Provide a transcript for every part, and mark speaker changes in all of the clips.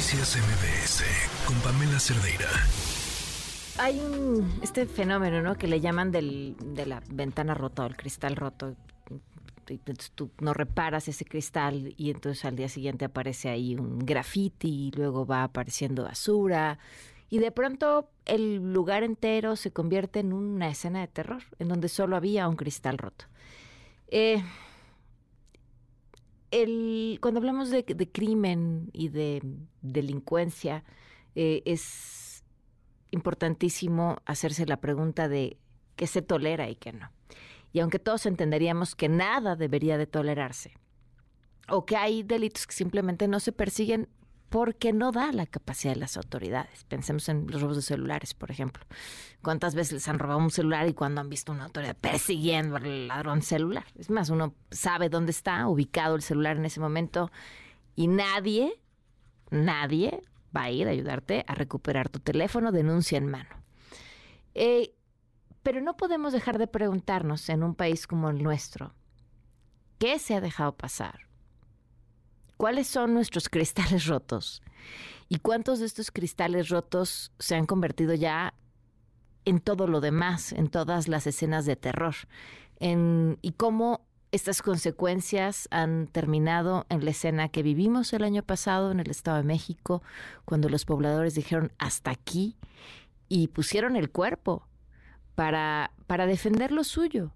Speaker 1: Noticias MBS con Pamela Cerdeira.
Speaker 2: Hay un, este fenómeno, ¿no? Que le llaman del, de la ventana rota o el cristal roto. Entonces tú no reparas ese cristal y entonces al día siguiente aparece ahí un graffiti y luego va apareciendo basura y de pronto el lugar entero se convierte en una escena de terror en donde solo había un cristal roto. Eh, cuando hablamos de, crimen y de delincuencia, eh, es importantísimo hacerse la pregunta de qué se tolera y qué no. Y aunque todos entenderíamos que nada debería de tolerarse, o que hay delitos que simplemente no se persiguen porque no da la capacidad de las autoridades. Pensemos en los robos de celulares, por ejemplo. ¿Cuántas veces les han robado un celular y cuando han visto una autoridad persiguiendo al ladrón celular? Es más, uno sabe dónde está ubicado el celular en ese momento y nadie, nadie va a ir a ayudarte a recuperar tu teléfono, denuncia en mano. Eh, pero no podemos dejar de preguntarnos en un país como el nuestro, ¿qué se ha dejado pasar? Cuáles son nuestros cristales rotos y cuántos de estos cristales rotos se han convertido ya en todo lo demás, en todas las escenas de terror, y cómo estas consecuencias han terminado en la escena que vivimos el año pasado en el Estado de México, cuando los pobladores dijeron hasta aquí y pusieron el cuerpo para, para defender lo suyo,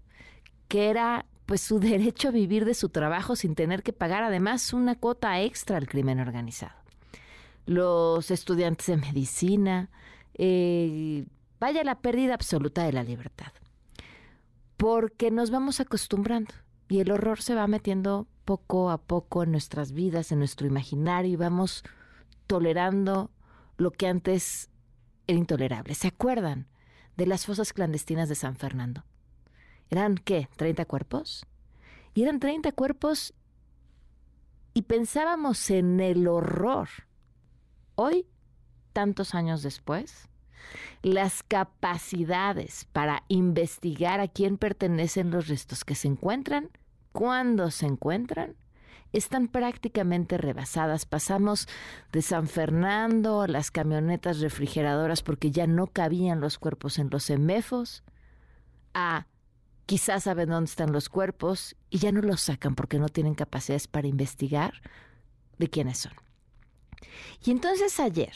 Speaker 2: que era pues su derecho a vivir de su trabajo sin tener que pagar además una cuota extra al crimen organizado. Los estudiantes de medicina, eh, vaya la pérdida absoluta de la libertad. Porque nos vamos acostumbrando y el horror se va metiendo poco a poco en nuestras vidas, en nuestro imaginario y vamos tolerando lo que antes era intolerable. ¿Se acuerdan de las fosas clandestinas de San Fernando? ¿Eran qué? ¿30 cuerpos? Y eran 30 cuerpos y pensábamos en el horror. Hoy, tantos años después, las capacidades para investigar a quién pertenecen los restos que se encuentran, cuándo se encuentran, están prácticamente rebasadas. Pasamos de San Fernando a las camionetas refrigeradoras porque ya no cabían los cuerpos en los emefos, a quizás saben dónde están los cuerpos y ya no los sacan porque no tienen capacidades para investigar de quiénes son. Y entonces ayer,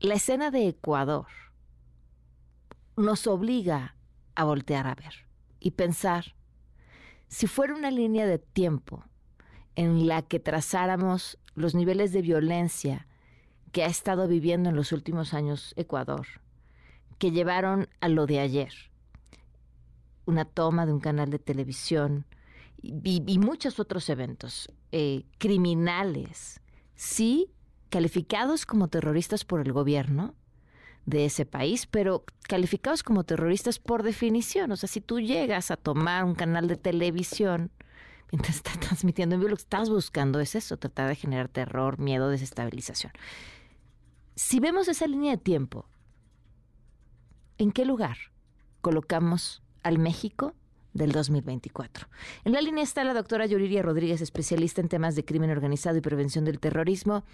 Speaker 2: la escena de Ecuador nos obliga a voltear a ver y pensar, si fuera una línea de tiempo en la que trazáramos los niveles de violencia que ha estado viviendo en los últimos años Ecuador, que llevaron a lo de ayer, una toma de un canal de televisión y, muchos otros eventos eh, criminales, sí, calificados como terroristas por el gobierno de ese país, pero calificados como terroristas por definición. O sea, si tú llegas a tomar un canal de televisión mientras está transmitiendo en vivo, lo que estás buscando es eso, tratar de generar terror, miedo, desestabilización. Si vemos esa línea de tiempo, ¿en qué lugar colocamos al México del 2024. En la línea está la doctora Yuriria Rodríguez, especialista en temas de crimen organizado y prevención del terrorismo.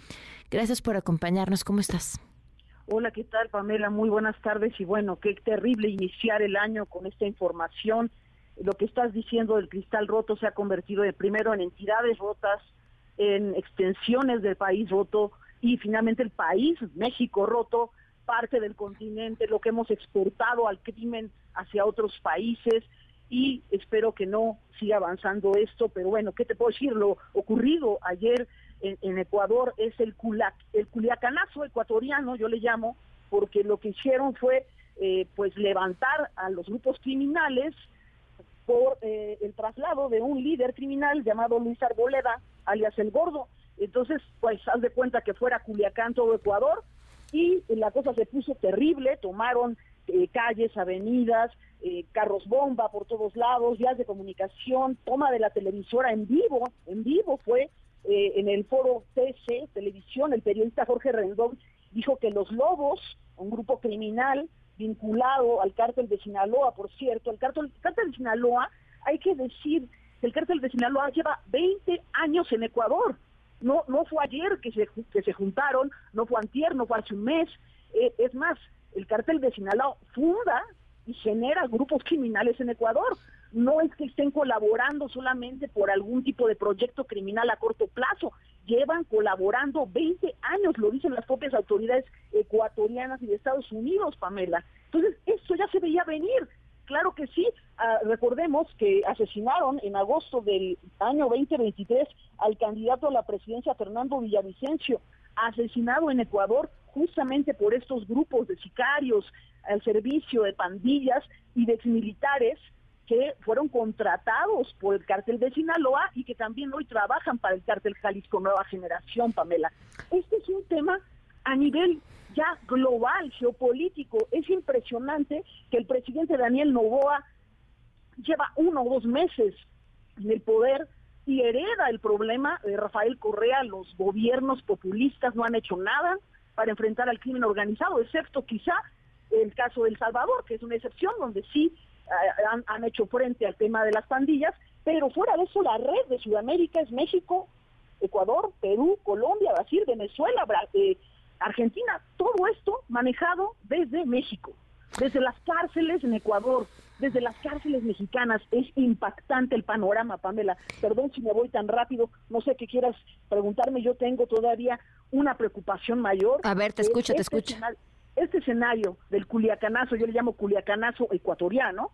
Speaker 2: Gracias por acompañarnos. ¿Cómo estás?
Speaker 3: Hola, ¿qué tal, Pamela? Muy buenas tardes y bueno, qué terrible iniciar el año con esta información. Lo que estás diciendo del cristal roto se ha convertido de primero en entidades rotas, en extensiones del país roto y finalmente el país, México roto, parte del continente, lo que hemos exportado al crimen hacia otros países y espero que no siga avanzando esto, pero bueno, ¿qué te puedo decir? Lo ocurrido ayer en, Ecuador es el, el culiacanazo ecuatoriano, yo le llamo, porque lo que hicieron fue eh, pues levantar a los grupos criminales por eh, el traslado de un líder criminal llamado Luis Arboleda, alias El Gordo. Entonces, pues haz de cuenta que fuera Culiacán todo Ecuador y la cosa se puso terrible, tomaron eh, calles, avenidas, eh, carros bomba por todos lados, vías de comunicación, toma de la televisora en vivo, en vivo fue eh, en el foro TC, televisión, el periodista Jorge Rendón dijo que los Lobos, un grupo criminal vinculado al cártel de Sinaloa, por cierto, el cártel, de Sinaloa, hay que decir que el cártel de Sinaloa lleva 20 años en Ecuador, No, no fue ayer que se, que se juntaron, no fue antier, no fue hace un mes. Es más, el cártel de Sinaloa funda y genera grupos criminales en Ecuador. No es que estén colaborando solamente por algún tipo de proyecto criminal a corto plazo, llevan colaborando 20 años, lo dicen las propias autoridades ecuatorianas y de Estados Unidos, Pamela. Entonces, eso ya se veía venir. Claro que sí, ah, recordemos que asesinaron en agosto del año 2023 al candidato a la presidencia Fernando Villavicencio, asesinado en Ecuador justamente por estos grupos de sicarios al servicio de pandillas y de exmilitares que fueron contratados por el cártel de Sinaloa y que también hoy trabajan para el cártel Jalisco Nueva Generación, Pamela. Este es un tema a nivel ya global, geopolítico. Es impresionante que el presidente Daniel Novoa lleva uno o dos meses en el poder y hereda el problema de Rafael Correa. Los gobiernos populistas no han hecho nada para enfrentar al crimen organizado, excepto quizá el caso de El Salvador, que es una excepción donde sí eh, han, han, hecho frente al tema de las pandillas, pero fuera de eso la red de Sudamérica es México, Ecuador, Perú, Colombia, Brasil, Venezuela, eh, Argentina, todo esto manejado desde México, desde las cárceles en Ecuador, desde las cárceles mexicanas. Es impactante el panorama, Pamela. Perdón si me voy tan rápido, no sé qué quieras preguntarme, yo tengo todavía una preocupación mayor.
Speaker 2: A ver, te escucho, te este escucho.
Speaker 3: este escenario del culiacanazo, yo le llamo culiacanazo ecuatoriano,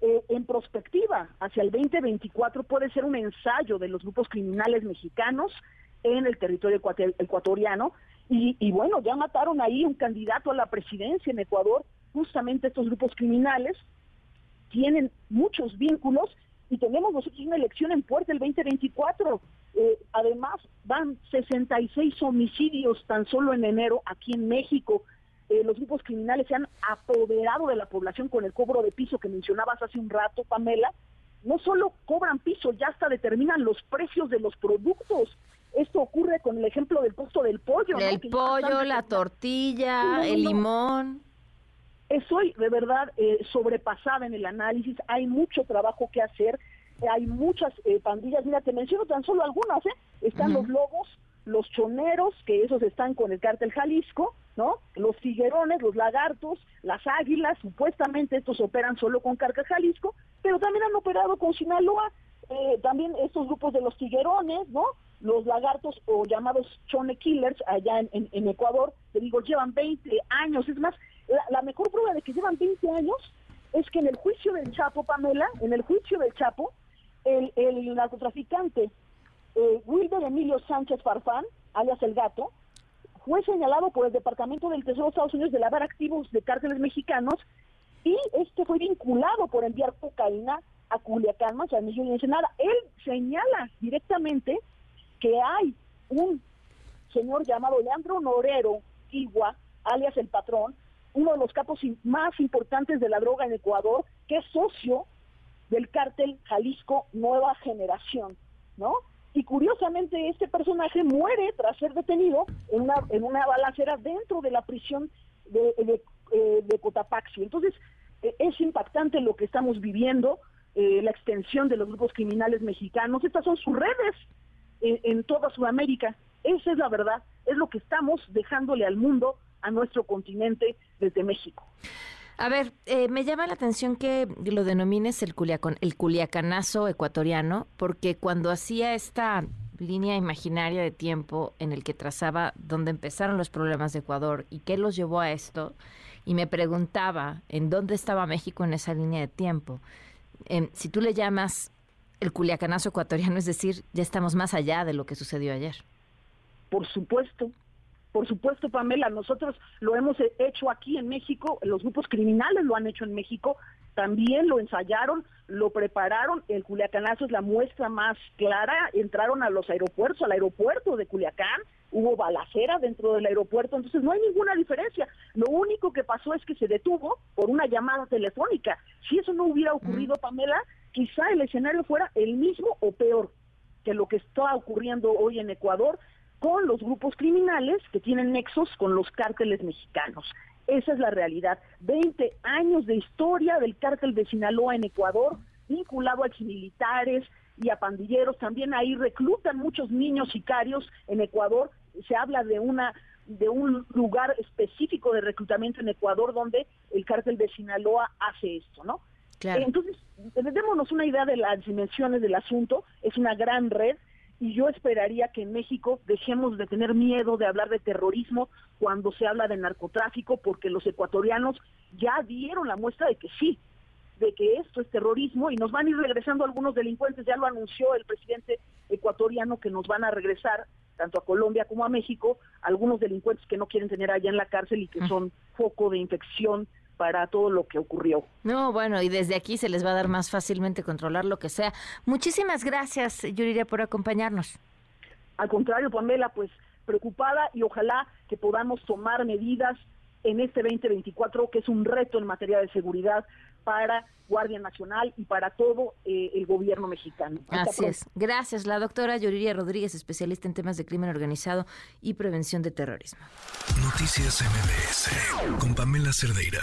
Speaker 3: eh, en prospectiva hacia el 2024 puede ser un ensayo de los grupos criminales mexicanos en el territorio ecuatoriano. Y, y, bueno, ya mataron ahí un candidato a la presidencia en Ecuador, justamente estos grupos criminales tienen muchos vínculos y tenemos nosotros una elección en puerta el 2024. Eh, además, van 66 homicidios tan solo en enero aquí en México. Eh, los grupos criminales se han apoderado de la población con el cobro de piso que mencionabas hace un rato, Pamela. No solo cobran piso, ya hasta determinan los precios de los productos. Esto ocurre con el ejemplo del costo del pollo.
Speaker 2: El pollo, la tortilla, el limón.
Speaker 3: Estoy de verdad eh, sobrepasada en el análisis, hay mucho trabajo que hacer, hay muchas eh, pandillas, mira, te menciono tan solo algunas, ¿eh? Están los lobos, los choneros, que esos están con el cártel Jalisco, ¿no? Los tiguerones, los lagartos, las águilas, supuestamente estos operan solo con cártel Jalisco, pero también han operado con Sinaloa, eh, también estos grupos de los tiguerones, ¿no? Los lagartos o llamados chone killers allá en, en, en Ecuador, te digo, llevan 20 años, es más, la, mejor prueba de que llevan 20 años es que en el juicio del Chapo, Pamela, en el juicio del Chapo, el, el narcotraficante eh, Emilio Sánchez Farfán, alias El Gato, fue señalado por el Departamento del Tesoro de Estados Unidos de lavar activos de cárteles mexicanos y este fue vinculado por enviar cocaína a Culiacán, Manzanillo y Ensenada. Él señala directamente que hay un señor llamado Leandro Norero Igua, alias el patrón, uno de los capos más importantes de la droga en Ecuador, que es socio del cártel Jalisco Nueva Generación, ¿no? Y curiosamente este personaje muere tras ser detenido en una, en una balacera dentro de la prisión de, de, eh, Cotapaxi. Entonces, eh, es impactante lo que estamos viviendo, eh, la extensión de los grupos criminales mexicanos. Estas son sus redes en toda Sudamérica. Esa es la verdad, es lo que estamos dejándole al mundo a nuestro continente desde México.
Speaker 2: A ver, eh, me llama la atención que lo denomines el, culiacanazo ecuatoriano, porque cuando hacía esta línea imaginaria de tiempo en el que trazaba dónde empezaron los problemas de Ecuador y qué los llevó a esto, y me preguntaba en dónde estaba México en esa línea de tiempo. Em, si tú le llamas el culiacanazo ecuatoriano, es decir, ya estamos más allá de lo que sucedió ayer.
Speaker 3: Por supuesto, por supuesto, Pamela, nosotros lo hemos hecho aquí en México, los grupos criminales lo han hecho en México, también lo ensayaron, lo prepararon, el Culiacanazo es la muestra más clara, entraron a los aeropuertos, al aeropuerto de Culiacán, hubo balacera dentro del aeropuerto, entonces no hay ninguna diferencia. Lo único que pasó es que se detuvo por una llamada telefónica. Si eso no hubiera ocurrido, Pamela, quizá el escenario fuera el mismo o peor que lo que está ocurriendo hoy en Ecuador, con los grupos criminales que tienen nexos con los cárteles mexicanos. Esa es la realidad. Veinte años de historia del cártel de Sinaloa en Ecuador, vinculado a exmilitares, y a pandilleros. También ahí reclutan muchos niños sicarios en Ecuador. Se habla de una de un lugar específico de reclutamiento en Ecuador donde el cártel de Sinaloa hace esto, ¿no? Entonces, démonos una idea de las dimensiones del asunto. Es una gran red y yo esperaría que en México dejemos de tener miedo de hablar de terrorismo cuando se habla de narcotráfico, porque los ecuatorianos ya dieron la muestra de que sí, de que esto es terrorismo y nos van a ir regresando algunos delincuentes, ya lo anunció el presidente ecuatoriano que nos van a regresar tanto a Colombia como a México algunos delincuentes que no quieren tener allá en la cárcel y que son foco de infección para todo lo que ocurrió.
Speaker 2: No, bueno, y desde aquí se les va a dar más fácilmente controlar lo que sea. Muchísimas gracias, Yuriria, por acompañarnos.
Speaker 3: Al contrario, Pamela, pues preocupada y ojalá que podamos tomar medidas en este 2024, que es un reto en materia de seguridad para Guardia Nacional y para todo eh, el gobierno mexicano.
Speaker 2: Así es. Gracias, la doctora Yuriria Rodríguez, especialista en temas de crimen organizado y prevención de terrorismo.
Speaker 1: Noticias MBS con Pamela Cerdeira.